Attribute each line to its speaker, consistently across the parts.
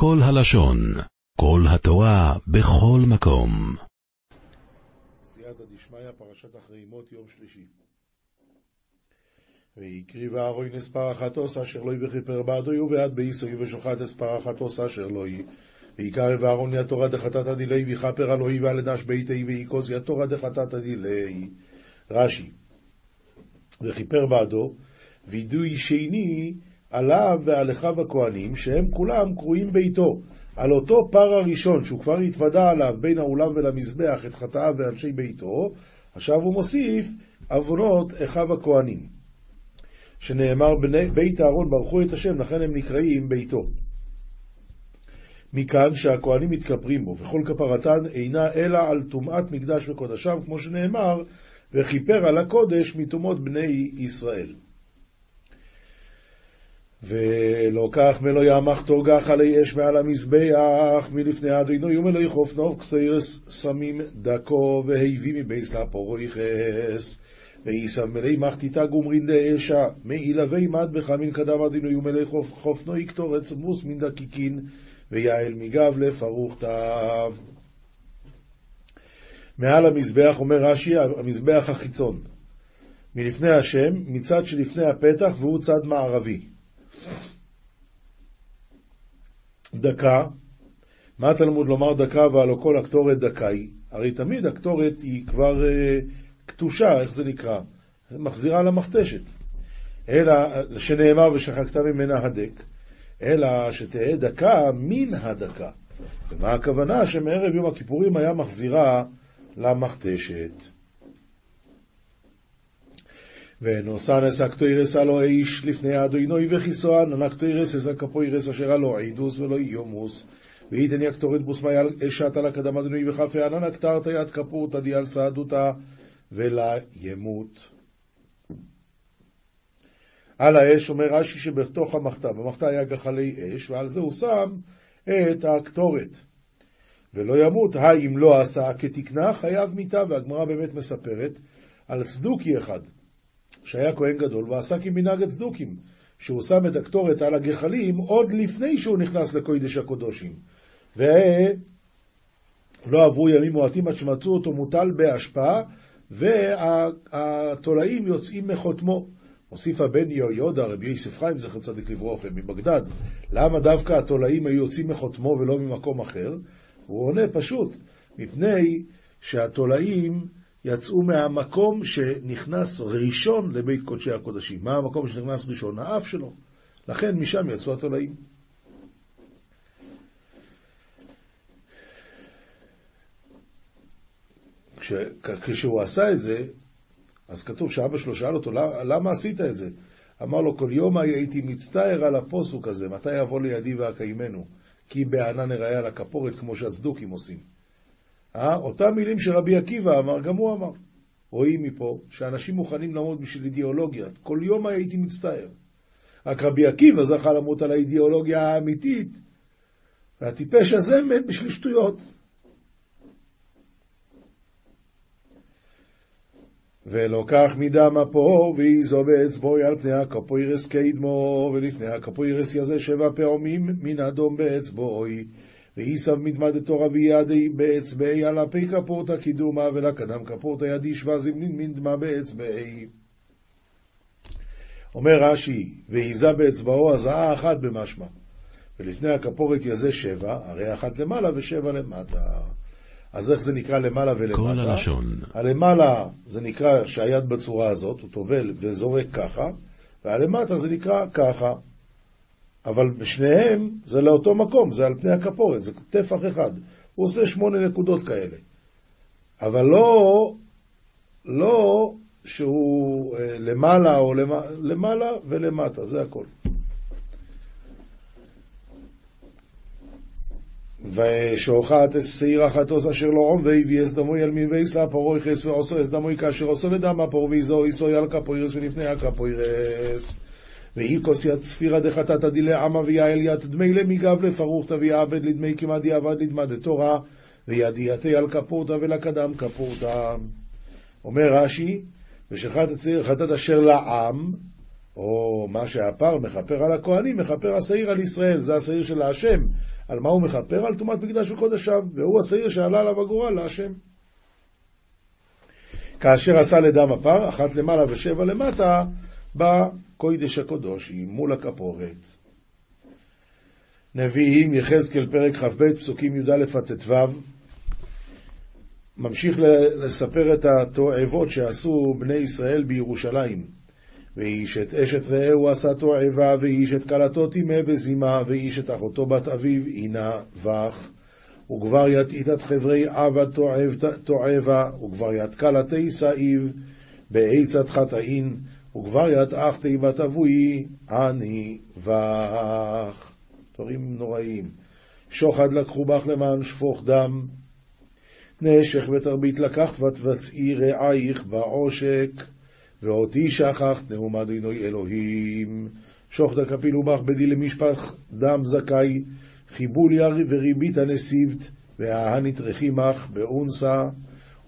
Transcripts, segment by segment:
Speaker 1: כל הלשון, כל התורה, בכל מקום.
Speaker 2: סייעתא דשמיא, פרשת אחרי מות, יום שלישי. ויקריב אהרון אספרחתוס אשר לא וכיפר בעדוי ובעד באיסוי ושוחט אספרחתוס אשר לא היא. ויקרב אהרון יתורא דחטאת דילי ויכפר אלוהי ועל נש ביתי ויקוס יתורא דחטאת דילי. רש"י וכיפר בעדו וידוי שני עליו ועל אחיו הכהנים שהם כולם קרויים ביתו על אותו פר הראשון שהוא כבר התוודה עליו בין האולם ולמזבח את חטאיו ואנשי ביתו עכשיו הוא מוסיף עוונות אחיו הכהנים שנאמר בני, בית אהרון ברכו את השם, לכן הם נקראים ביתו. מכאן שהכהנים מתכפרים בו, וכל כפרתן אינה אלא על טומאת מקדש וקודשיו, כמו שנאמר, וכיפר על הקודש מטומאות בני ישראל. ולא כך מלא יעמך תורגח עלי אש מעל המזבח מלפני אדוני ומלא יחוף נוב כסיירס סמים דקו והביא מבייס לפורויכס ואיסב מלא מחתיתה גומרין דאשה, מאילבי מד בך מן קדם אדינו ומלא חופנו יקטורץ מוס מן דקיקין, ויעל מגב לפרוכתה. מעל המזבח, אומר רש"י, המזבח החיצון. מלפני השם, מצד שלפני הפתח, והוא צד מערבי. דקה, מה התלמוד לומר דקה והלא כל הקטורת דקה היא? הרי תמיד הקטורת היא כבר uh, קטושה, איך זה נקרא? מחזירה למכתשת. אלא, שנאמר ושחקת ממנה הדק, אלא שתהא דקה מן הדקה. ומה הכוונה? שמערב יום הכיפורים היה מחזירה למכתשת. ונוסנס אקטוירס הלא איש לפני אדוינוי וכיסוען, אנקטוירס אס הקפוירס אשר הלא עידוס ולא יומוס. ואיתן יקטורת בוסמי על אשת על הקדם אדוני וכפה ענן אקטרת יד כפורתא על צעדותא ולה ימות. על האש אומר רש"י שבתוך המחתה, במחתה היה גחלי אש, ועל זה הוא שם את הקטורת. ולא ימות, האם לא עשה כתקנה, חייב מיתה, והגמרא באמת מספרת על צדוקי אחד, שהיה כהן גדול, ועשה כמנהג הצדוקים, שהוא שם את הקטורת על הגחלים עוד לפני שהוא נכנס לקודש הקודושים. ולא עברו ימים מועטים עד שמצאו אותו מוטל בהשפעה, והתולעים יוצאים מחותמו. הוסיף הבן יהויודע, רבי יוסף חיים, זכר צדיק לברוכם, מבגדד, למה דווקא התולעים היו יוצאים מחותמו ולא ממקום אחר? הוא עונה פשוט, מפני שהתולעים יצאו מהמקום שנכנס ראשון לבית קודשי הקודשים. מה המקום שנכנס ראשון? האף שלו. לכן משם יצאו התולעים. כש, כשהוא עשה את זה, אז כתוב שאבא שלו שאל אותו, למה, למה עשית את זה? אמר לו, כל יום הייתי מצטער על הפוסוק הזה, מתי יבוא לידי ואקיימנו? כי בענן אראה על הכפורת כמו שהצדוקים עושים. אה? אותם מילים שרבי עקיבא אמר, גם הוא אמר. רואים מפה שאנשים מוכנים למות בשביל אידיאולוגיה. כל יום הייתי מצטער. רק רבי עקיבא זכה למות על האידיאולוגיה האמיתית, והטיפש הזה מת בשביל שטויות. כך מדם אפו, ואיזו באצבעוי על פני הקפוירס קדמו, ולפני הקפוירס יזה שבע פעמים מן אדום באצבעוי. ואיסב מתמדתו רבי ידי באצבעי על אפי כפורתא קידומה, ולקדם כפורתא ידי שווה זמנין מן דמה באצבעי. אומר רש"י, והיזה באצבעו הזעה אחת במשמע. ולפני הכפורת יזה שבע, הרי אחת למעלה ושבע למטה. אז איך זה נקרא למעלה ולמטה?
Speaker 1: כל הלשון.
Speaker 2: הלמעלה זה נקרא שהיד בצורה הזאת, הוא טובל וזורק ככה, והלמטה זה נקרא ככה. אבל בשניהם זה לאותו מקום, זה על פני הכפורת, זה טפח אחד. הוא עושה שמונה נקודות כאלה. אבל לא, לא שהוא אה, למעלה או למעלה, למעלה ולמטה, זה הכל. ושוחט שעיר אחתוס אשר לא עום והביא אס דמוי על מלוויס לפרוי חס ועושו אס דמוי כאשר עושו לדם הפור ואיזו איסו על כפוירס ולפני הכפוירס ואיקוס יד צפירה דחטאת דילי עמה ויעל יד דמי למיגב לפרוכתא ויעבד לדמי כמעט יעבד לדמד תורה וידיעתי על כפורתא ולקדם כפורתא. אומר רש"י, ושחט הצעיר חטאת אשר לעם, או מה שהפר מכפר על הכהנים, מכפר השעיר על ישראל, זה השעיר של השם, על מה הוא מכפר? על טומאת מקדש וקודשיו, והוא השעיר שעלה עליו הגורל להשם. כאשר עשה לדם הפר, אחת למעלה ושבע למטה, בקוידש הקודושי, מול הכפורת. נביאים, יחזקאל פרק כ"ב, פסוקים י"א עד ט"ו, ממשיך לספר את התועבות שעשו בני ישראל בירושלים. ואיש את אשת רעהו עשה תועבה, ואיש את כלתו טימא בזימה, ואיש את אחותו בת אביו עינה וך. וכבר יתעית את חברי עבד תועבה, וכבר יתקה לתיסאיב, בעצת חטאין, וכבר יתאך תיבת אבוי, עני וך. דברים נוראים. שוחד לקחו בך למען שפוך דם. נשך ותרבית לקחת ותבצעי רעייך בעושק, ואותי שכחת נאום אדינוי אלוהים. שוחדה כפילו בך בדי למשפח דם זכאי, חיבול ירי וריבית הנסיבת, וההנית רחימך באונסה,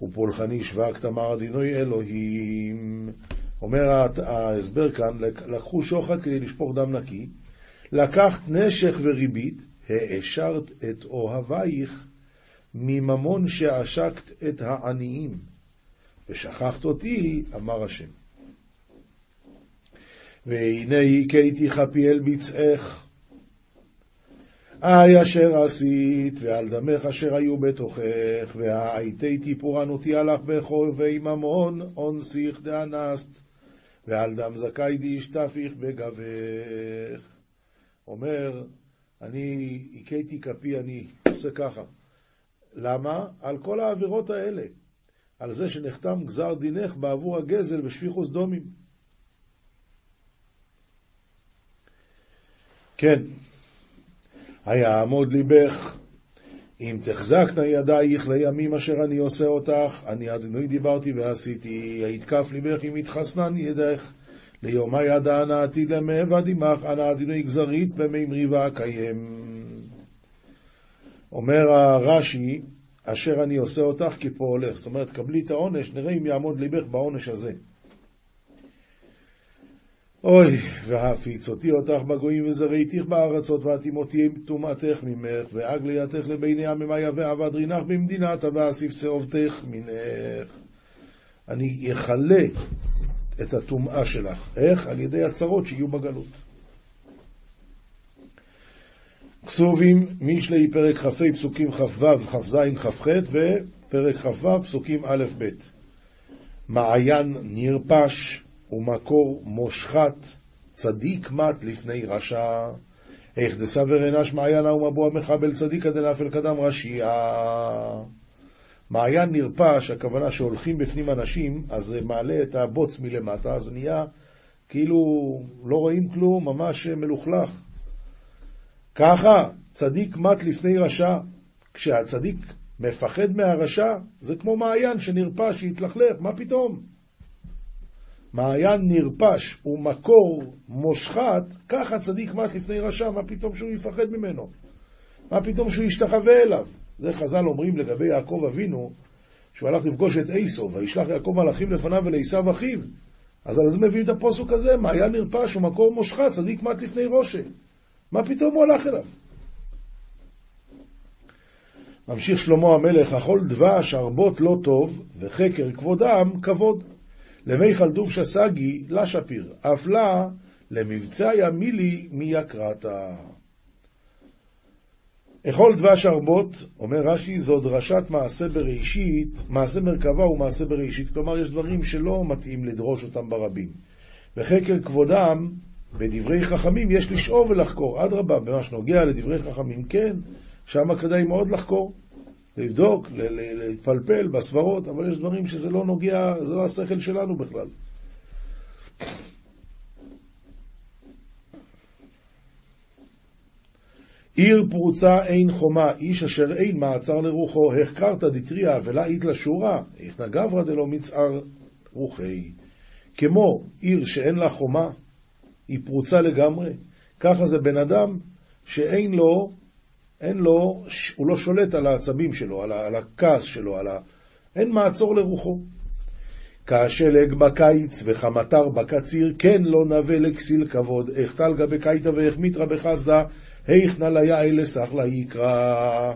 Speaker 2: ופולחני שווק תמר אדינוי אלוהים. אומר ההסבר כאן, לקחו שוחד כדי לשפוך דם נקי, לקחת נשך וריבית, העשרת את אוהבייך מממון שעשקת את העניים, ושכחת אותי, אמר השם. והנה הכיתי כפי אל ביצעך, אי אשר עשית, ועל דמך אשר היו בתוכך, והייתי טיפורנותי הלך בחורבי ממון, אונסיך דאנסת, ועל דם זכאי דאשתפיך בגבך. אומר, אני הכיתי כפי אני, עושה ככה. למה? על כל העבירות האלה. על זה שנחתם גזר דינך בעבור הגזל בשפיכוס דומים. כן, היעמוד ליבך, אם תחזקנה ידייך לימים אשר אני עושה אותך, אני אדוני דיברתי ועשיתי, היתקף ליבך אם יתחסנן ידך. ליומי ידע אנא עתיד למעבד עמך, אנא אדינוי גזרית במימרי ואקיים. אומר הרש"י, אשר אני עושה אותך הולך. זאת אומרת, קבלי את העונש, נראה אם יעמוד ליבך בעונש הזה. אוי, והפיצותי אותך בגויים וזרעיתיך בארצות, ואטימותי טומאתך ממך, והגלייתך לביני עממיה ועבד רינך במדינתה, ואסיף צהובתך מנך. אני אכלה את הטומאה שלך. איך? על ידי הצרות שיהיו בגלות. כסובים, משלי פרק כ"ה פסוקים כ"ו, כ"ז, כ"ח ופרק כ"ו פסוקים א' ב'. מעיין נרפש ומקור מושחת, צדיק מת לפני רשע. איך דסבר אנש מעיינה ומבוע מחבל צדיקא דנפל קדם רשיעה. מעיין נרפש, הכוונה שהולכים בפנים אנשים, אז זה מעלה את הבוץ מלמטה, אז נהיה כאילו לא רואים כלום, ממש מלוכלך. ככה, צדיק מת לפני רשע. כשהצדיק מפחד מהרשע, זה כמו מעיין שנרפש, שהתלכלך, מה פתאום? מעיין נרפש ומקור מושחת, ככה צדיק מת לפני רשע, מה פתאום שהוא יפחד ממנו? מה פתאום שהוא ישתחווה אליו? זה חז"ל אומרים לגבי יעקב אבינו, שהוא הלך לפגוש את עשו, וישלח יעקב מלאכים לפניו ולעשו אחיו. אז על זה מביאים את הפוסוק הזה, מעיין נרפש ומקור מושחת, צדיק מת לפני ראשה. מה פתאום הוא הלך אליו? ממשיך שלמה המלך, אכול דבש ארבות לא טוב, וחקר כבודם כבוד. למי חלדוב שסגי, לה שפיר, אף לה למבצע ימילי מיקרתה. אכול דבש ארבות, אומר רש"י, זו דרשת מעשה בראשית, מעשה מרכבה ומעשה בראשית. כלומר, יש דברים שלא מתאים לדרוש אותם ברבים. וחקר כבודם, בדברי חכמים יש לשאוב ולחקור. אדרבה, במה שנוגע לדברי חכמים, כן, שם כדאי מאוד לחקור, לבדוק, להתפלפל בסברות, אבל יש דברים שזה לא נוגע, זה לא השכל שלנו בכלל. עיר פרוצה אין חומה, איש אשר אין מעצר לרוחו, החקרת דתריה ולה אית לשורה, איך נגברא דלא מצער רוחי. כמו עיר שאין לה חומה, היא פרוצה לגמרי, ככה זה בן אדם שאין לו, אין לו, הוא לא שולט על העצבים שלו, על, על הכעס שלו, על ה... אין מעצור לרוחו. כאשלג בקיץ וכמטר בקציר, כן לא נווה לכסיל כבוד, איך תלגה בקיתא ואיך מיתרא בחסדא, היכנא ליעי לסחלה יקרא.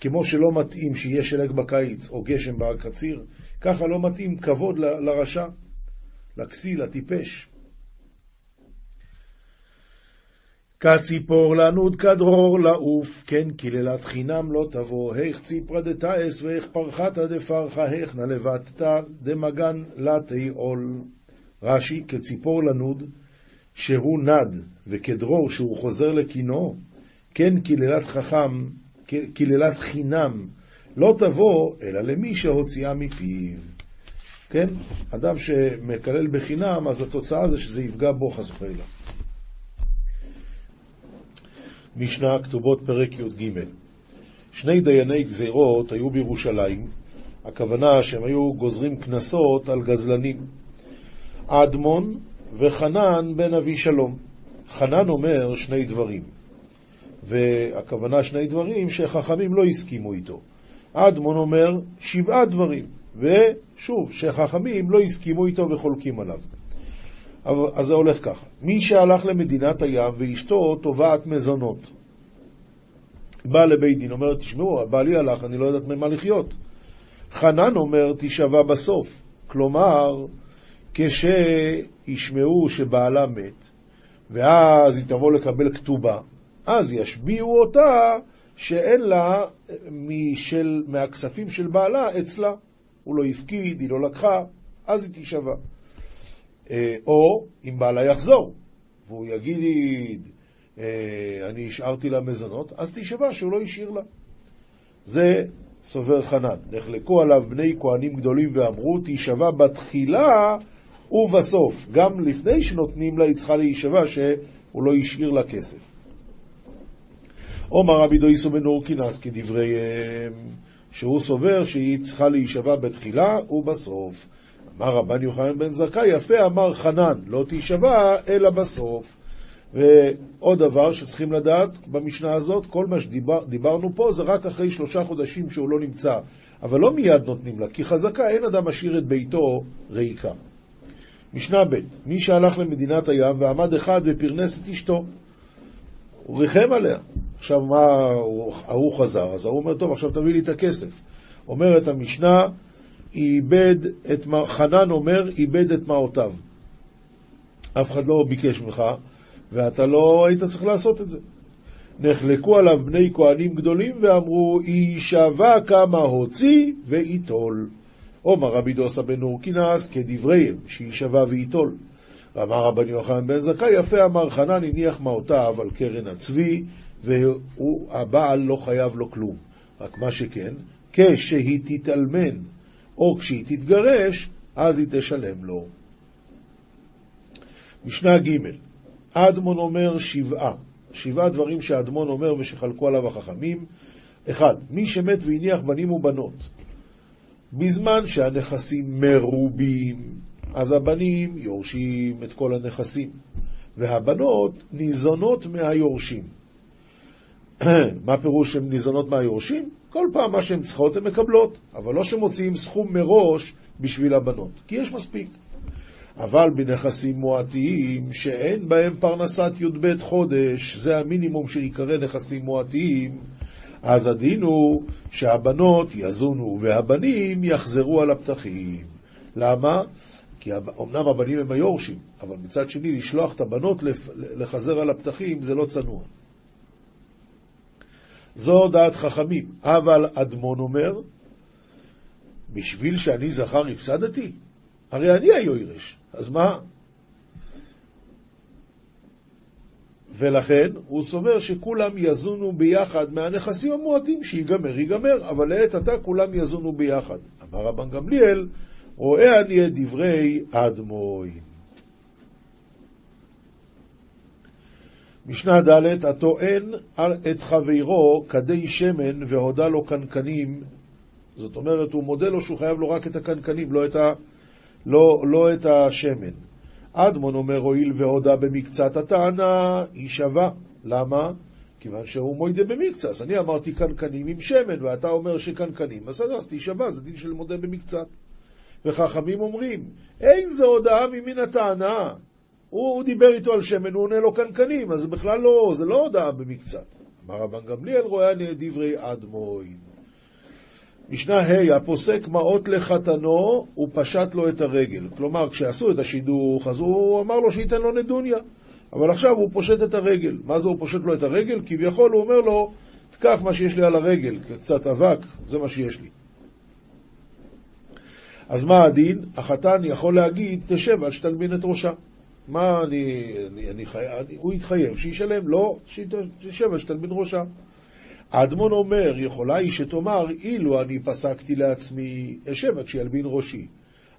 Speaker 2: כמו שלא מתאים שיהיה שלג בקיץ או גשם בקציר, ככה לא מתאים כבוד לרשע, לכסיל, לטיפש. כציפור לנוד כדרור לעוף, כן קללת חינם לא תבוא, היך ציפרא דתעש ואיך פרחתא דפרחה, היך נא לבטתא דמגן לתי עול. רש"י, כציפור לנוד, שהוא נד, וכדרור שהוא חוזר לקינו, כן קללת חכם, קללת חינם, לא תבוא, אלא למי שהוציאה מפיו. כן? אדם שמקלל בחינם, אז התוצאה זה שזה יפגע בו חס וחלילה. משנה כתובות פרק י"ג שני דייני גזירות היו בירושלים, הכוונה שהם היו גוזרים קנסות על גזלנים. אדמון וחנן בן אבי שלום. חנן אומר שני דברים, והכוונה שני דברים שחכמים לא הסכימו איתו. אדמון אומר שבעה דברים, ושוב, שחכמים לא הסכימו איתו וחולקים עליו. אז זה הולך ככה, מי שהלך למדינת הים ואשתו תובעת מזונות, בא לבית דין, אומר, תשמעו, בעלי הלך, אני לא יודעת ממה לחיות. חנן אומר, תישבע בסוף. כלומר, כשישמעו שבעלה מת, ואז היא תבוא לקבל כתובה, אז ישביעו אותה שאין לה משל, מהכספים של בעלה אצלה. הוא לא הפקיד, היא לא לקחה, אז היא תישבע. אה, או אם בעלה יחזור, והוא יגיד, אה, אני השארתי לה מזונות, אז תישבע שהוא לא השאיר לה. זה סובר חנן. נחלקו עליו בני כהנים גדולים ואמרו, תישבע בתחילה ובסוף. גם לפני שנותנים לה, היא צריכה להישבע שהוא לא השאיר לה כסף. עומר רבי דויסו בן אורקינס כדבריהם, שהוא סובר שהיא צריכה להישבע בתחילה ובסוף. אמר רבן יוחנן בן זכאי, יפה אמר חנן, לא תישבע אלא בסוף. ועוד דבר שצריכים לדעת במשנה הזאת, כל מה שדיברנו שדיבר, פה זה רק אחרי שלושה חודשים שהוא לא נמצא, אבל לא מיד נותנים לה, כי חזקה אין אדם משאיר את ביתו ריקה. משנה ב' מי שהלך למדינת הים ועמד אחד ופרנס את אשתו, הוא ריחם עליה. עכשיו מה, ההוא חזר, אז ההוא אומר, טוב, עכשיו תביא לי את הכסף. אומרת המשנה, איבד את, חנן אומר, איבד את מעותיו. אף אחד לא ביקש ממך, ואתה לא היית צריך לעשות את זה. נחלקו עליו בני כהנים גדולים ואמרו, יישבע כמה הוציא ויטול. עומר רבי דוסה בן אורקינס כדבריהם, שיישבע ויטול. ואמר רבני יוחנן בן זכאי, יפה אמר חנן, הניח מעותיו על קרן הצבי, והבעל לא חייב לו כלום. רק מה שכן, כשהיא תתאלמן, או כשהיא תתגרש, אז היא תשלם לו. משנה ג' אדמון אומר שבעה, שבעה דברים שאדמון אומר ושחלקו עליו החכמים. אחד, מי שמת והניח בנים ובנות, בזמן שהנכסים מרובים, אז הבנים יורשים את כל הנכסים, והבנות ניזונות מהיורשים. מה פירוש שהן ניזונות מהיורשים? כל פעם מה שהן צריכות הן מקבלות, אבל לא שמוציאים סכום מראש בשביל הבנות, כי יש מספיק. אבל בנכסים מועטיים שאין בהם פרנסת י"ב חודש, זה המינימום שיקרא נכסים מועטיים, אז הדין הוא שהבנות יזונו והבנים יחזרו על הפתחים. למה? כי אמנם הבנים הם היורשים, אבל מצד שני לשלוח את הבנות לחזר על הפתחים זה לא צנוע. זו דעת חכמים, אבל אדמון אומר, בשביל שאני זכר הפסדתי? הרי אני היורש, אז מה? ולכן הוא סובר שכולם יזונו ביחד מהנכסים המועטים, שיגמר, ייגמר, אבל לעת עתה כולם יזונו ביחד. אמר רבן גמליאל, רואה אני את דברי אדמו"י. משנה ד' הטוען את חברו כדי שמן והודה לו קנקנים, זאת אומרת, הוא מודה לו שהוא חייב לו רק את הקנקנים, לא את, ה, לא, לא את השמן. אדמון אומר, הואיל והודה במקצת הטענה, היא שווה. למה? כיוון שהוא מוידה במקצת. אני אמרתי קנקנים עם שמן, ואתה אומר שקנקנים, בסדר, אז תישבע, זה דין של מודה במקצת. וחכמים אומרים, אין זו הודאה ממין הטענה, הוא דיבר איתו על שמן, הוא עונה לו קנקנים, אז זה בכלל לא, זה לא הודעה במקצת. אמר רבן גמליאל רואה אני את דברי אדמו"י. משנה ה' הפוסק מעות לחתנו, הוא פשט לו את הרגל. כלומר, כשעשו את השידוך, אז הוא אמר לו שייתן לו נדוניה. אבל עכשיו הוא פושט את הרגל. מה זה הוא פושט לו את הרגל? כביכול הוא אומר לו, תקח מה שיש לי על הרגל, קצת אבק, זה מה שיש לי. אז מה הדין? החתן יכול להגיד, תשב עד שתלבין את ראשה. מה אני, אני, אני חי... אני, הוא יתחייב שישלם, לא, שישב עד שתלבין ראשה. האדמון אומר, יכולה היא שתאמר, אילו אני פסקתי לעצמי, אשב עד שילבין ראשי.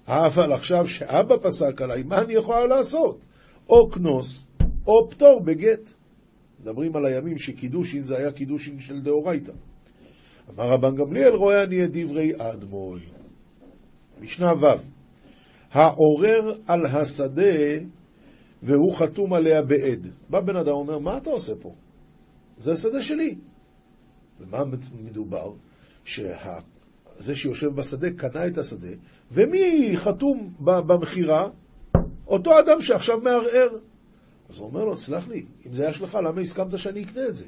Speaker 2: אבל עכשיו שאבא פסק עליי, מה אני יכולה לעשות? או קנוס, או פטור בגט. מדברים על הימים שקידושין זה היה קידושין של דאורייתא. אמר רבן גמליאל, רואה אני את דברי אדמו"י. משנה ו' העורר על השדה והוא חתום עליה בעד. בא בן אדם ואומר, מה אתה עושה פה? זה השדה שלי. ומה מדובר? שזה שיושב בשדה קנה את השדה, ומי חתום במכירה? אותו אדם שעכשיו מערער. אז הוא אומר לו, סלח לי, אם זה היה שלך, למה הסכמת שאני אקנה את זה?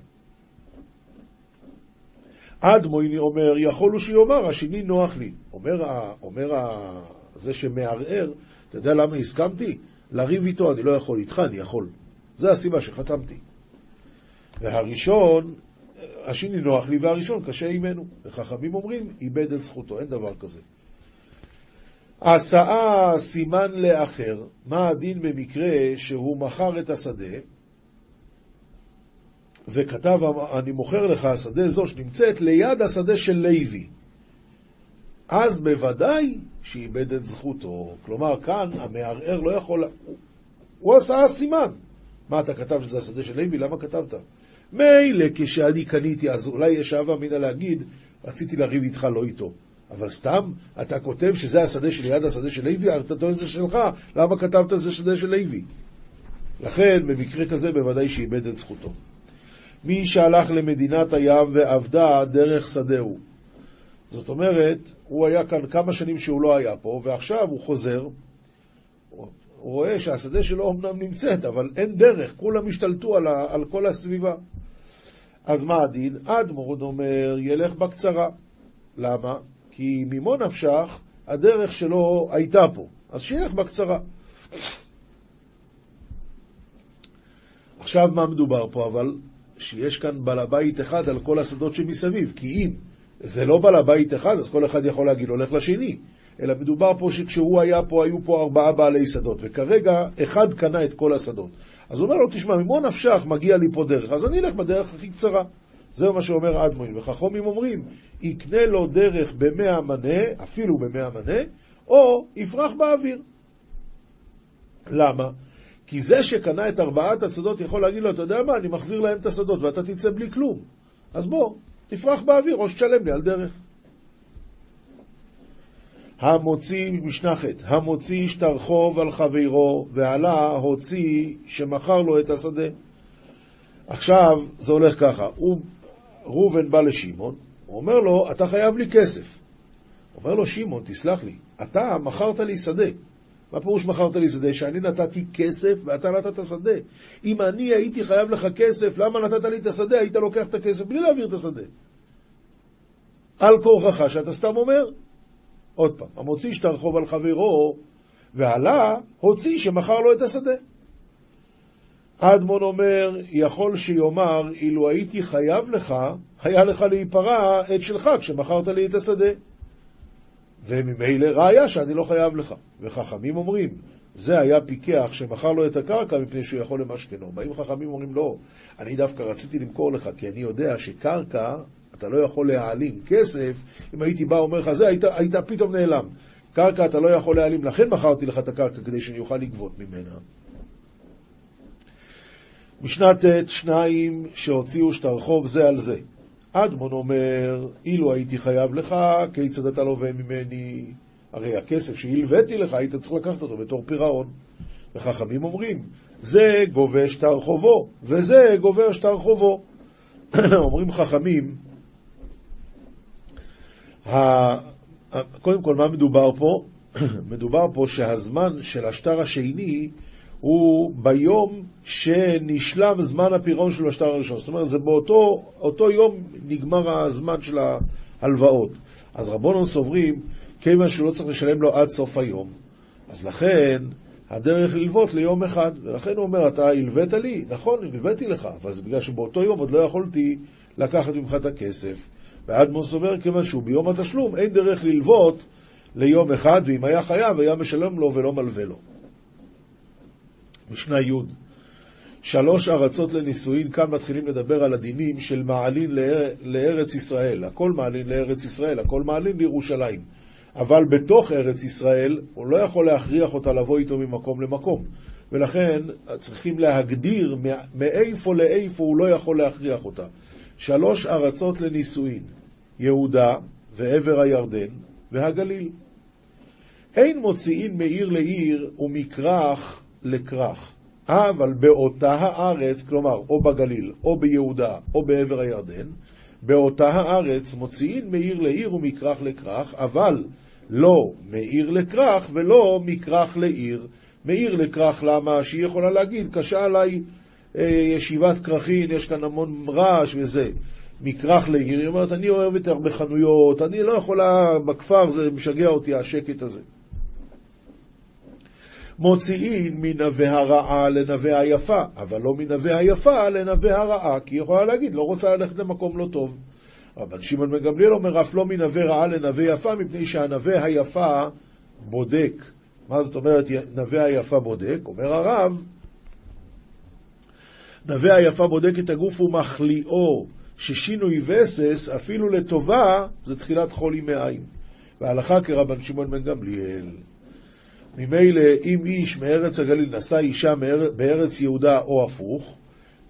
Speaker 2: עד מויני אומר, יכול הוא שיאמר, השני נוח לי. אומר, אומר. זה שמערער, אתה יודע למה הסכמתי? לריב איתו אני לא יכול, איתך אני יכול. זה הסיבה שחתמתי. והראשון, השני נוח לי והראשון קשה עימנו. וחכמים אומרים, איבד את זכותו, אין דבר כזה. הסעה סימן לאחר, מה הדין במקרה שהוא מכר את השדה וכתב, אני מוכר לך השדה זו שנמצאת ליד השדה של לוי. אז בוודאי שאיבד את זכותו. כלומר, כאן המערער לא יכול... הוא עשה סימן. מה, אתה כתב שזה השדה של לוי? למה כתבת? מילא כשאני קניתי, אז אולי יש אהבה אמינא להגיד, רציתי לריב איתך, לא איתו. אבל סתם, אתה כותב שזה השדה שליד השדה של לוי, אתה טוען שזה שלך, למה כתבת שזה שדה של לוי? לכן, במקרה כזה, בוודאי שאיבד את זכותו. מי שהלך למדינת הים ועבדה דרך שדהו. זאת אומרת, הוא היה כאן כמה שנים שהוא לא היה פה, ועכשיו הוא חוזר, הוא רואה שהשדה שלו אמנם נמצאת, אבל אין דרך, כולם השתלטו על, ה, על כל הסביבה. אז מה הדין? אדמורד אומר, ילך בקצרה. למה? כי ממו נפשך, הדרך שלו הייתה פה, אז שילך בקצרה. עכשיו מה מדובר פה, אבל שיש כאן בעל הבית אחד על כל השדות שמסביב, כי אם זה לא בעל הבית אחד, אז כל אחד יכול להגיד, הולך לשני. אלא מדובר פה שכשהוא היה פה, היו פה ארבעה בעלי שדות, וכרגע אחד קנה את כל השדות. אז הוא אומר לו, תשמע, ממו נפשך מגיע לי פה דרך, אז אני אלך בדרך הכי קצרה. זה מה שאומר אדמוין. וחכומים אומרים, יקנה לו דרך במאה מנה, אפילו במאה מנה, או יפרח באוויר. למה? כי זה שקנה את ארבעת השדות יכול להגיד לו, אתה יודע מה, אני מחזיר להם את השדות ואתה תצא בלי כלום. אז בוא, תפרח באוויר או שתשלם לי על דרך. המוציא, משנה ח', המוציא שטר חוב על חברו, ועלה הוציא שמכר לו את השדה. עכשיו זה הולך ככה, הוא, ראובן בא לשמעון, הוא אומר לו, אתה חייב לי כסף. אומר לו, שמעון, תסלח לי, אתה מכרת לי שדה. מה פירוש מכרת לי שדה? שאני נתתי כסף ואתה נתת שדה. אם אני הייתי חייב לך כסף, למה נתת לי את השדה? היית לוקח את הכסף בלי להעביר את השדה. על כורחך שאתה סתם אומר. עוד פעם, המוציא שטר חוב על חברו, ועלה, הוציא שמכר לו את השדה. אדמון אומר, יכול שיאמר, אילו הייתי חייב לך, היה לך להיפרע את שלך כשמכרת לי את השדה. וממילא ראיה שאני לא חייב לך. וחכמים אומרים, זה היה פיקח שמכר לו את הקרקע מפני שהוא יכול למשכנו. באים חכמים ואומרים, לא, אני דווקא רציתי למכור לך, כי אני יודע שקרקע, אתה לא יכול להעלים כסף, אם הייתי בא ואומר לך, זה, היית, היית פתאום נעלם. קרקע אתה לא יכול להעלים, לכן מכרתי לך את הקרקע כדי שאני אוכל לגבות ממנה. משנה ט', שניים שהוציאו שטר חוב זה על זה. אדמון אומר, אילו הייתי חייב לך, כיצד אתה לווה ממני? הרי הכסף שהלוויתי לך, היית צריך לקחת אותו בתור פירעון. וחכמים אומרים, זה גובה שטר חובו, וזה גובר שטר חובו. אומרים חכמים, קודם כל, מה מדובר פה? מדובר פה שהזמן של השטר השני הוא ביום שנשלם זמן הפירעון של השטר הראשון. זאת אומרת, זה באותו יום נגמר הזמן של ההלוואות. אז רבונון סוברים, כיוון שהוא לא צריך לשלם לו עד סוף היום, אז לכן הדרך ללוות ליום אחד. ולכן הוא אומר, אתה הלווית לי? נכון, הלוויתי לך, אבל זה בגלל שבאותו יום עוד לא יכולתי לקחת ממך את הכסף. ואדמון סובר, כיוון שהוא ביום התשלום, אין דרך ללוות ליום אחד, ואם היה חייב, היה משלם לו ולא מלווה לו. משנה י' שלוש ארצות לנישואין, כאן מתחילים לדבר על הדינים של מעלין לארץ ישראל. הכל מעלין לארץ ישראל, הכל מעלין לירושלים. אבל בתוך ארץ ישראל, הוא לא יכול להכריח אותה לבוא איתו ממקום למקום. ולכן צריכים להגדיר מאיפה לאיפה הוא לא יכול להכריח אותה. שלוש ארצות לנישואין, יהודה ועבר הירדן והגליל. אין מוציאין מעיר לעיר ומכרך לכרך. אבל באותה הארץ, כלומר, או בגליל, או ביהודה, או בעבר הירדן, באותה הארץ מוציאין מעיר לעיר ומכרך לכרך, אבל לא מעיר לכרך ולא מכרך לעיר. מעיר לכרך למה? שהיא יכולה להגיד, קשה עליי אה, ישיבת כרכין, יש כאן המון רעש וזה. מכרך לעיר, היא אומרת, אני אוהבת הרבה חנויות, אני לא יכולה, בכפר זה משגע אותי השקט הזה. מוציאים מנווה הרעה לנווה היפה, אבל לא מנווה היפה לנווה הרעה, כי היא יכולה להגיד, לא רוצה ללכת למקום לא טוב. רבן שמעון בן גמליאל אומר, אף לא מנווה רעה לנווה יפה, מפני שהנווה היפה בודק. מה זאת אומרת נווה היפה בודק? אומר הרב, נווה היפה בודק את הגוף ומחליאו, ששינוי וסס, אפילו לטובה, זה תחילת חולי מעיים. והלכה כרבן שמעון בן גמליאל. ממילא אם איש מארץ הגליל נשא אישה בארץ יהודה או הפוך,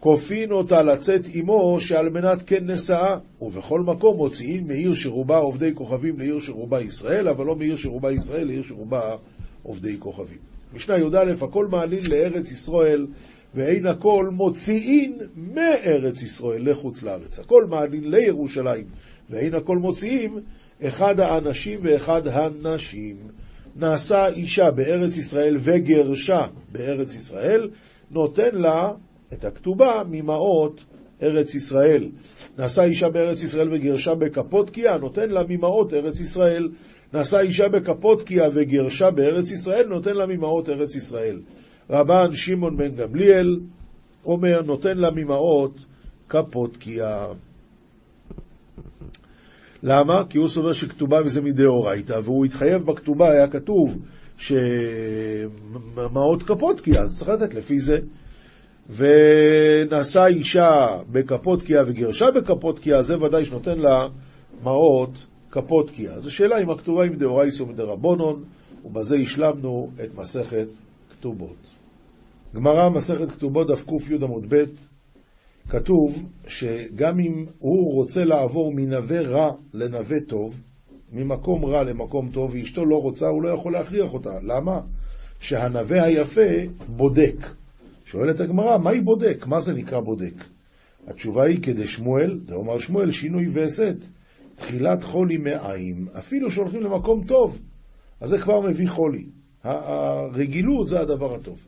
Speaker 2: כופין אותה לצאת עמו שעל מנת כן נשאה, ובכל מקום מוציאים מעיר שרובה עובדי כוכבים לעיר שרובה ישראל, אבל לא מעיר שרובה ישראל לעיר שרובה עובדי כוכבים. משנה י"א, הכל מעלין לארץ ישראל, ואין הכל מוציאין מארץ ישראל לחוץ לארץ. הכל מעלין לירושלים, ואין הכל מוציאים אחד האנשים ואחד הנשים. נעשה אישה בארץ ישראל וגרשה בארץ ישראל, נותן לה את הכתובה ממעות ארץ ישראל. נעשה אישה בארץ ישראל וגרשה בקפודקיה, נותן לה ממעות ארץ ישראל. נעשה אישה בקפודקיה וגרשה בארץ ישראל, נותן לה ממעות ארץ ישראל. רבן שמעון בן גמליאל אומר, נותן לה ממעות קפודקיה. למה? כי הוא סובר שכתובה מזה מדאורייתא, והוא התחייב בכתובה, היה כתוב שמעות קפודקיה, אז צריך לתת לפי זה. ונשא אישה בקפודקיה וגרשה בקפודקיה, זה ודאי שנותן לה מעות קפודקיה. אז השאלה אם הכתובה היא מדאורייסא או מדרבנון, ובזה השלמנו את מסכת כתובות. גמרא, מסכת כתובות, דף קי עמוד ב', כתוב שגם אם הוא רוצה לעבור מנווה רע לנווה טוב, ממקום רע למקום טוב, ואשתו לא רוצה, הוא לא יכול להכריח אותה. למה? שהנווה היפה בודק. שואלת הגמרא, מהי בודק? מה זה נקרא בודק? התשובה היא כדי שמואל, זה אומר שמואל, שינוי והסת. תחילת חולי מעיים, אפילו שהולכים למקום טוב, אז זה כבר מביא חולי. הרגילות זה הדבר הטוב.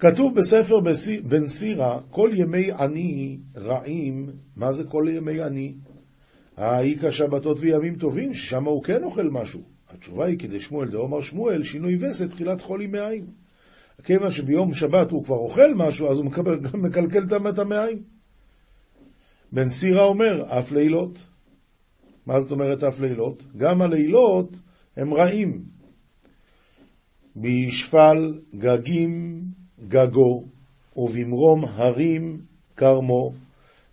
Speaker 2: כתוב בספר בן סירא, כל ימי עני רעים, מה זה כל ימי עני? האיכא שבתות וימים טובים, ששם הוא כן אוכל משהו. התשובה היא כדי שמואל דאמר שמואל, שינוי וסת, תחילת חולי מעיים. כיוון שביום שבת הוא כבר אוכל משהו, אז הוא מקבל, מקלקל את המעיים. בן סירא אומר, אף לילות. מה זאת אומרת אף לילות? גם הלילות הם רעים. בישפל גגים גגו, ובמרום הרים כרמו,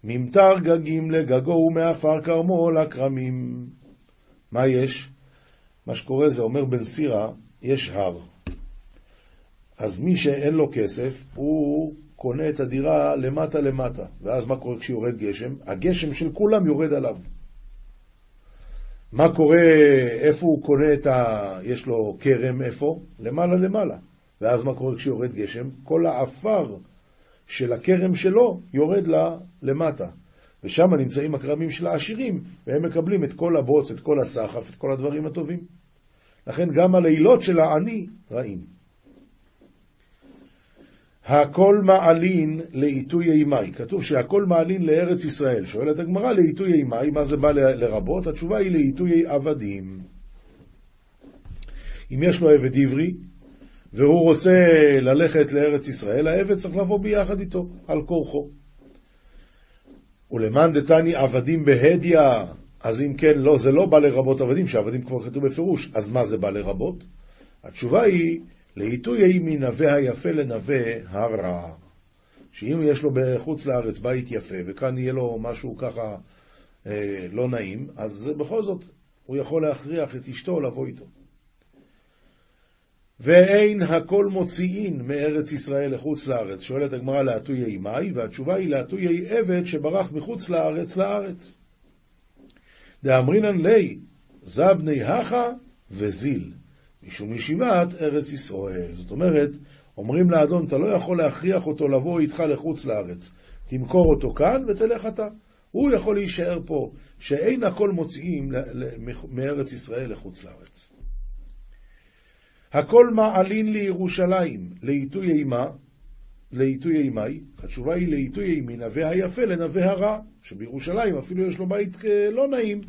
Speaker 2: ממטר גגים לגגו ומעפר כרמו לכרמים. מה יש? מה שקורה זה, אומר בן סירא, יש הר. אז מי שאין לו כסף, הוא קונה את הדירה למטה למטה. ואז מה קורה כשיורד גשם? הגשם של כולם יורד עליו. מה קורה, איפה הוא קונה את ה... יש לו כרם, איפה? למעלה למעלה. ואז מה קורה כשיורד גשם? כל העפר של הכרם שלו יורד לה למטה. ושם נמצאים הכרמים של העשירים, והם מקבלים את כל הבוץ, את כל הסחף, את כל הדברים הטובים. לכן גם הלילות של העני רעים. הכל מעלין לעיתוי אימי. כתוב שהכל מעלין לארץ ישראל. שואלת הגמרא לעיתוי אימי, מה זה בא לרבות? התשובה היא לעיתוי עבדים. אם יש לו עבד עברי, והוא רוצה ללכת לארץ ישראל, העבד צריך לבוא ביחד איתו, על כורחו. ולמאן דתני עבדים בהדיא, אז אם כן, לא, זה לא בא לרבות עבדים, שעבדים כבר כתוב בפירוש, אז מה זה בא לרבות? התשובה היא, לעיתוי מנווה היפה לנווה הרע. שאם יש לו בחוץ לארץ בית יפה, וכאן יהיה לו משהו ככה אה, לא נעים, אז בכל זאת הוא יכול להכריח את אשתו לבוא איתו. ואין הכל מוציאין מארץ ישראל לחוץ לארץ. שואלת הגמרא להטויי מאי, והתשובה היא להטויי עבד שברח מחוץ לארץ לארץ. דאמרינן לי, זבני הכה וזיל, משום ישיבת ארץ ישראל. זאת אומרת, אומרים לאדון, אתה לא יכול להכריח אותו לבוא איתך לחוץ לארץ. תמכור אותו כאן ותלך אתה. הוא יכול להישאר פה, שאין הכל מוציאים מארץ ישראל לחוץ לארץ. הכל מעלין לירושלים, לעיתוי אימה, לעיתוי אימי, התשובה היא לעיתוי אימי, נווה היפה לנווה הרע, שבירושלים אפילו יש לו בית אה, לא נעים,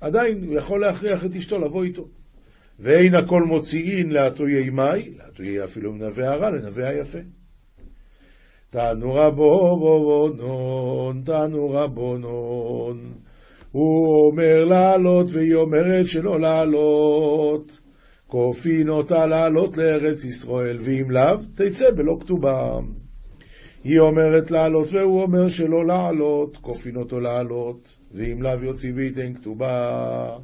Speaker 2: עדיין הוא יכול להכריח את אשתו לבוא איתו. ואין הכל מוציאין לעטוי אימי, לעטוי אפילו מנווה הרע לנווה היפה. תנו רבונון, תנו רבונון, הוא אומר לעלות והיא אומרת שלא לעלות. כופין אותה לעלות לארץ ישראל, ואם לאו, תצא בלא כתובה. היא אומרת לעלות, והוא אומר שלא לעלות, כופין אותו לעלות, ואם לאו יוציא וייתן כתובה.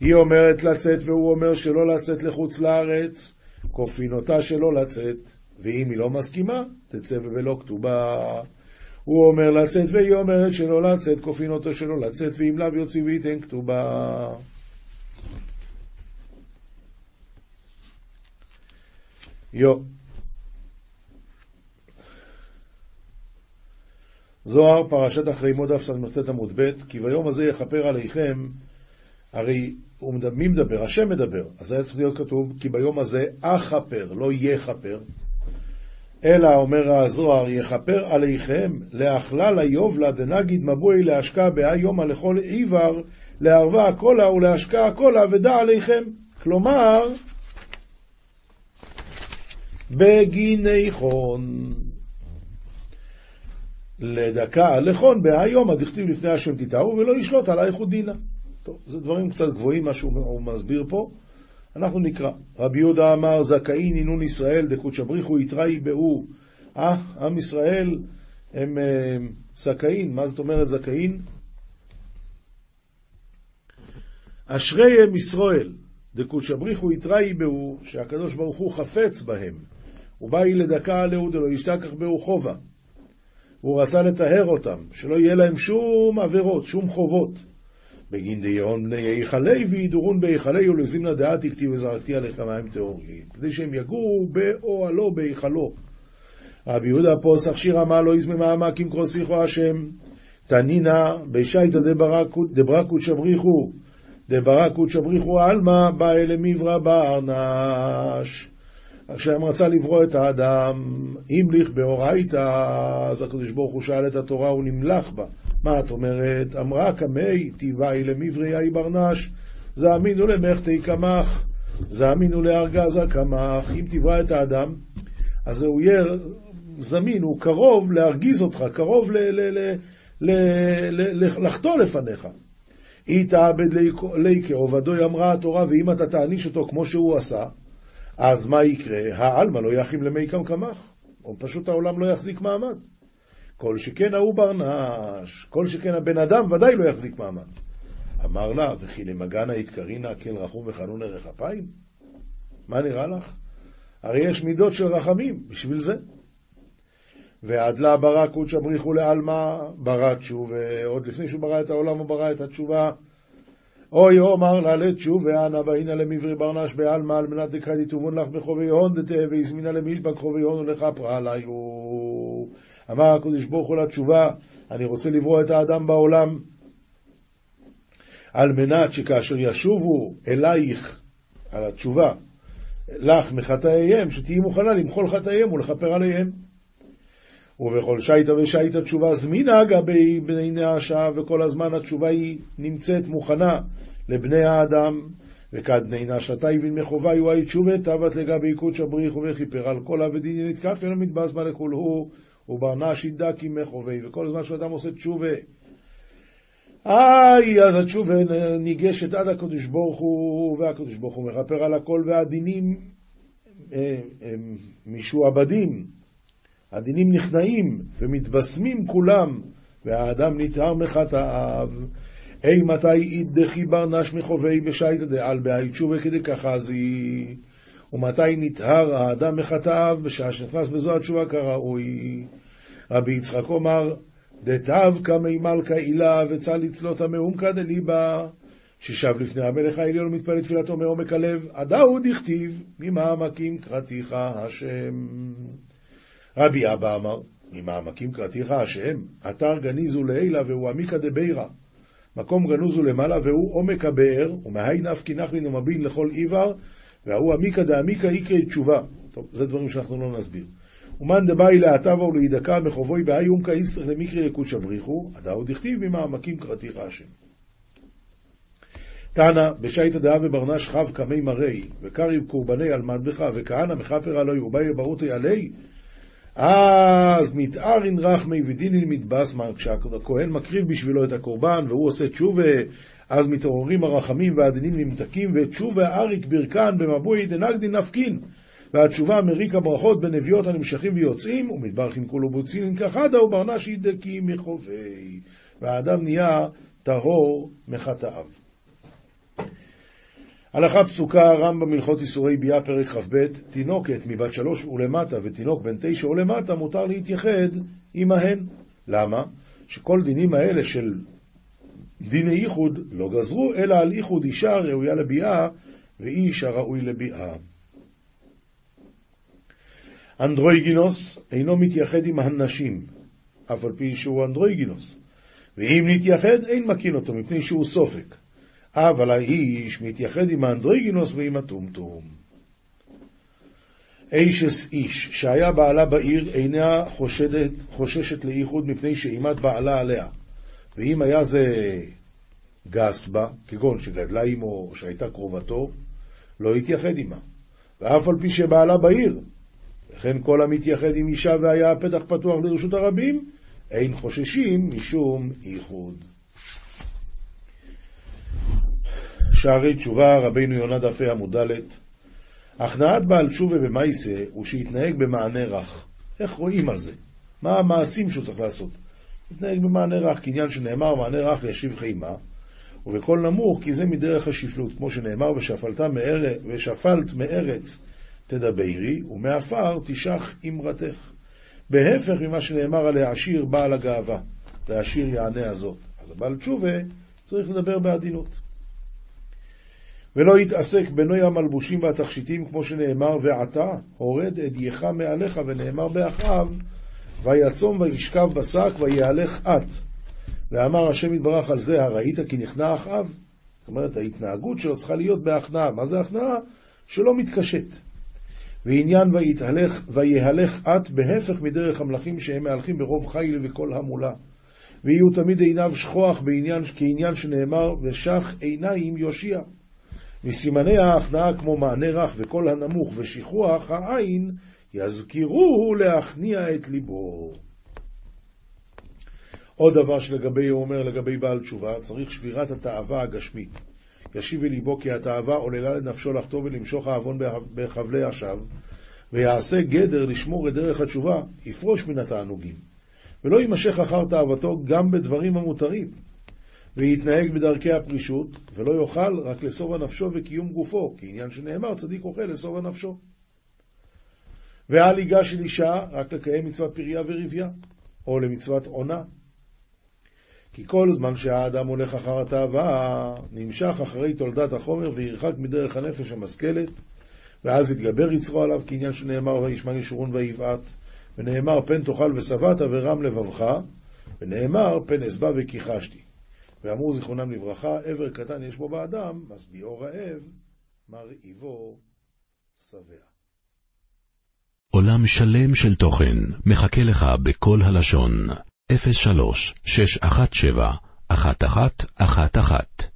Speaker 2: היא אומרת לצאת, והוא אומר שלא לצאת לחוץ לארץ, כופין אותה שלא לצאת, ואם היא לא מסכימה, תצא ובלא כתובה. הוא אומר לצאת, והיא אומרת שלא לצאת, כופין אותו שלא לצאת, ואם לאו יוציא וייתן כתובה. יו. זוהר, פרשת אחרי מוד אף ס"ט עמוד ב', כי ביום הזה יכפר עליכם, הרי מי מדבר? השם מדבר. אז היה צריך להיות כתוב, כי ביום הזה אכפר, לא יכפר. אלא, אומר הזוהר, יכפר עליכם לאכלל היובלה דנגיד מבואי להשקע בהא יומא לכל עיוור, לערבה הקולה ולהשקע הקולה ודע עליכם. כלומר, בגיני חון. לדקה לכון בהיום, הדכתיב לפני השם תתארו ולא ישלוט על האיכות דינה. טוב, זה דברים קצת גבוהים, מה שהוא מסביר פה. אנחנו נקרא. רבי יהודה אמר, זכאי נינון ישראל דקודשא בריחו יתראי באו. אה, עם ישראל הם אה, זכאין. מה זאת אומרת זכאין? אשרי הם ישראל, דקודשא בריחו יתראי באו, שהקדוש ברוך הוא חפץ בהם. ובאי לדקה עליהו דלא ישתכח בהו חובה. הוא רצה לטהר אותם, שלא יהיה להם שום עבירות, שום חובות. בגין דיון בני היכלי וידורון בהיכלי ולזימנה דעתי כתיב וזרקתי עליך מים טהורים. כדי שהם יגורו באוהלו בהיכלו. רבי יהודה פוסח שיר אמר לא יזמי מעמק עם כרוסיכו השם. תנינא בישייתא דברקות שבריחו דברקות שבריחו עלמא באי למברה בארנש. כשהם רצה לברוא את האדם, המליך באורייתא, אז הקדוש ברוך הוא שאל את התורה, הוא נמלך בה. מה את אומרת? אמרה קמי תיבאי למבריאי ברנש, זאמינו למחתי קמח, זאמינו לארגזה קמח. אם תברא את האדם, אז הוא יהיה זמין, הוא קרוב להרגיז אותך, קרוב לחטוא לפניך. איתעבד ליקה עובדו אמרה התורה, ואם אתה תעניש אותו כמו שהוא עשה, אז מה יקרה? העלמא לא יחים למי קמקמח, או פשוט העולם לא יחזיק מעמד. כל שכן ההוא ברנש, כל שכן הבן אדם ודאי לא יחזיק מעמד. אמר לה, וכי למגנה יתקרינה כן רחום וחנון ערך אפיים? מה נראה לך? הרי יש מידות של רחמים, בשביל זה. ועד לה ברא קודשא בריחו לעלמא, ברא תשובה, עוד לפני שהוא ברא את העולם הוא ברא את התשובה. אוי אומר לה לתשובה אנא באינא למברי ברנש בעלמא על מנת דקרדי תובון לך בחובי הון דתהא והזמינא למשבק חובי הון ולכפרה עליו. אמר הקדוש ברוך הוא לתשובה, אני רוצה לברוא את האדם בעולם על מנת שכאשר ישובו אלייך על התשובה לך מחטאיהם, שתהיי מוכנה למחול חטאיהם ולכפר עליהם. ובכל שייטה ושייטה תשובה זמינה גבי בני נעשה, וכל הזמן התשובה היא נמצאת מוכנה לבני האדם. וכד נינה שתיבין מחובה יואי תשובה תבת לגבי קודשא בריחו וכיפר על כל אבדין נתקף אלא מתבז בה לכול הוא וברנש ידקי מחובי וכל זמן שאדם עושה תשובה. איי, אז התשובה ניגשת עד הקדוש ברוך הוא, והקדוש ברוך הוא מכפר על הכל, והדינים אה, משועבדים, הדינים נכנעים ומתבשמים כולם, והאדם נטהר מחטאיו. אי מתי אידכי ברנש מחובי בשייתא דעל בהאי תשובה כדי כחזי, ומתי נטהר האדם מחטאיו בשעה שנכנס בזו התשובה כראוי. רבי יצחק אומר, דתיו קמי מלכה עילה וצל לצלות המעומקא דליבה, ששב לפני המלך העליון ומתפלל תפילתו מעומק הלב, עדהו דכתיב, ממעמקים קראתיך השם. רבי אבא אמר, ממעמקים קראתיך השם, אתר גניזו לעילה והוא עמיקא דבירא. מקום גנוזו למעלה והוא עומק הבאר, ומהי נפקי נחלין ומבין לכל עיוור, והוא עמיקא דעמיקא יקרי תשובה. טוב, זה דברים שאנחנו לא נסביר. ומאן דבאי להטבה ולהידקה מחובוי בהאי אומקא איסטרך למקרי יקוד שבריחו, עדאו דכתיב ממעמקים קראתיך השם. תנא, בשייתא דאה וברנש חב קמי מרי, וקריב קורבני על מדבך, וכהנא מכפר עלוי, ובאי ברותי עלי, אז מתארין רחמי ודינין מתבסמן, כשהכהן מקריב בשבילו את הקורבן, והוא עושה תשובה, אז מתעוררים הרחמים והדינים נמתקים, ותשובה אריק ברכן במבוי דנגדין נפקין. והתשובה מריקה ברכות בנביאות הנמשכים ויוצאים, ומתברכין כולו בוצינין כחדה, וברנש ידקי מחובי. והאדם נהיה טהור מחטאיו. הלכה פסוקה, רמב"ם הלכות איסורי ביאה, פרק כ"ב, תינוקת מבת שלוש ולמטה ותינוק בן תשע ולמטה, מותר להתייחד עמהן. למה? שכל דינים האלה של דיני ייחוד לא גזרו, אלא על ייחוד אישה ראויה לביאה ואיש הראוי לביאה. אנדרואיגינוס אינו מתייחד עם הנשים, אף על פי שהוא אנדרואיגינוס. ואם נתייחד, אין מקין אותו, מפני שהוא סופק. אבל האיש מתייחד עם האנדרואיגינוס ועם הטומטום. אישס איש, שהיה בעלה בעיר, אינה חושדת, חוששת לאיחוד מפני שאימת בעלה עליה. ואם היה זה גס בה, כגון שגדלה עמו או שהייתה קרובתו, לא יתייחד עמה. ואף על פי שבעלה בעיר, וכן כל המתייחד עם אישה והיה הפתח פתוח לרשות הרבים, אין חוששים משום איחוד. שערי תשובה, רבינו יונה דף עמוד ד' הכנעת בעל תשובה במייסה הוא שיתנהג במענה רך. איך רואים על זה? מה המעשים שהוא צריך לעשות? יתנהג במענה רך, כעניין שנאמר מענה רך ישיב חימה, ובקול נמוך כי זה מדרך השפלות, כמו שנאמר ושפלת מארץ, ושפלת מארץ תדברי, ומעפר תשח אמרתך. בהפך ממה שנאמר על העשיר בעל הגאווה, והעשיר יענה הזאת. אז הבעל תשובה צריך לדבר בעדינות. ולא יתעסק בנוי המלבושים והתכשיטים, כמו שנאמר, ועתה הורד אדייך מעליך, ונאמר באחיו, ויצום וישכב בשק ויהלך את. ואמר השם יתברך על זה, הראית כי נכנע אחאב? זאת אומרת, ההתנהגות שלו צריכה להיות בהכנעה. מה זה הכנעה? שלא מתקשט. ועניין ויתהלך, ויהלך את בהפך מדרך המלכים שהם מהלכים ברוב חיל וכל המולה. ויהיו תמיד עיניו שכוח בעניין, כעניין שנאמר, ושח עיניים יושיע. מסימני ההכנעה כמו מענה רך וקול הנמוך ושכרוח העין, יזכירוהו להכניע את ליבו. עוד דבר שלגבי, הוא אומר לגבי בעל תשובה, צריך שבירת התאווה הגשמית. ישיב אל ליבו כי התאווה עוללה לנפשו לחטוא ולמשוך העוון בחבלי השווא, ויעשה גדר לשמור את דרך התשובה, יפרוש מן התענוגים. ולא יימשך אחר תאוותו גם בדברים המותרים. ויתנהג בדרכי הפרישות, ולא יאכל רק לשובע נפשו וקיום גופו, כעניין שנאמר, צדיק אוכל לשובע נפשו. ואל ייגש אל אישה רק לקיים מצוות פריה ורבייה, או למצוות עונה. כי כל זמן שהאדם הולך אחר התאווה, נמשך אחרי תולדת החומר וירחק מדרך הנפש המשכלת, ואז יתגבר יצרו עליו כעניין שנאמר וישמן ישורון ויבעט, ונאמר פן תאכל ושבעת ורם לבבך, ונאמר פן אשבע וכיחשתי. ואמרו זיכרונם לברכה, עבר קטן יש בו באדם, משביעו רעב, מרעיבו שבע.
Speaker 1: עולם שלם של תוכן מחכה לך בכל הלשון, 03 617 1111